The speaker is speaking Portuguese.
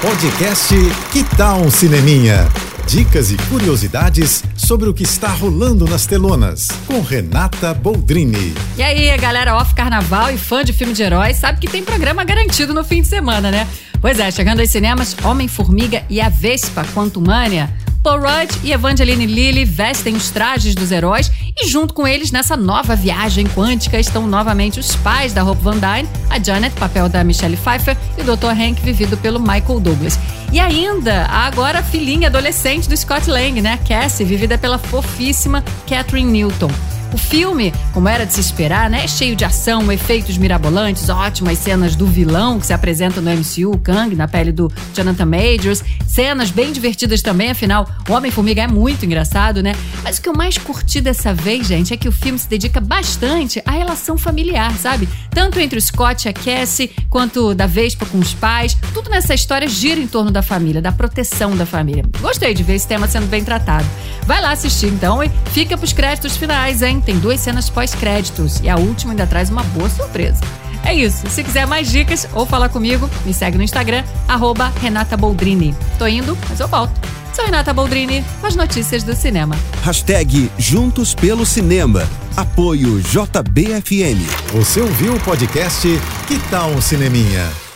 Podcast Que Tal um Cineminha? Dicas e curiosidades sobre o que está rolando nas telonas, com Renata Boldrini. E aí, galera off carnaval e fã de filme de heróis, sabe que tem programa garantido no fim de semana, né? Pois é, chegando aos cinemas, Homem-Formiga e a Vespa Quantumania Paul Rudd e Evangeline Lilly vestem os trajes dos heróis e junto com eles nessa nova viagem quântica estão novamente os pais da Hope Van Dyne, a Janet, papel da Michelle Pfeiffer, e o Dr. Hank, vivido pelo Michael Douglas. E ainda a agora filhinha adolescente do Scott Lang, né? Cassie, vivida pela fofíssima Catherine Newton. O filme, como era de se esperar, né, é cheio de ação, efeitos mirabolantes, ótimas cenas do vilão que se apresenta no MCU, o Kang, na pele do Jonathan Majors, cenas bem divertidas também, afinal, o Homem-Formiga é muito engraçado, né? Mas o que eu mais curti dessa vez, gente, é que o filme se dedica bastante à relação familiar, sabe? Tanto entre o Scott e a Cassie, quanto da Vespa com os pais, tudo nessa história gira em torno da família, da proteção da família. Gostei de ver esse tema sendo bem tratado. Vai lá assistir então e fica pros créditos finais, hein? tem duas cenas pós-créditos e a última ainda traz uma boa surpresa. É isso. Se quiser mais dicas ou falar comigo, me segue no Instagram, arroba Renata Boldrini. Tô indo, mas eu volto. Sou Renata Boldrini com as notícias do cinema. Hashtag Juntos pelo Cinema. Apoio JBFM. Você ouviu o podcast Que tal um Cineminha?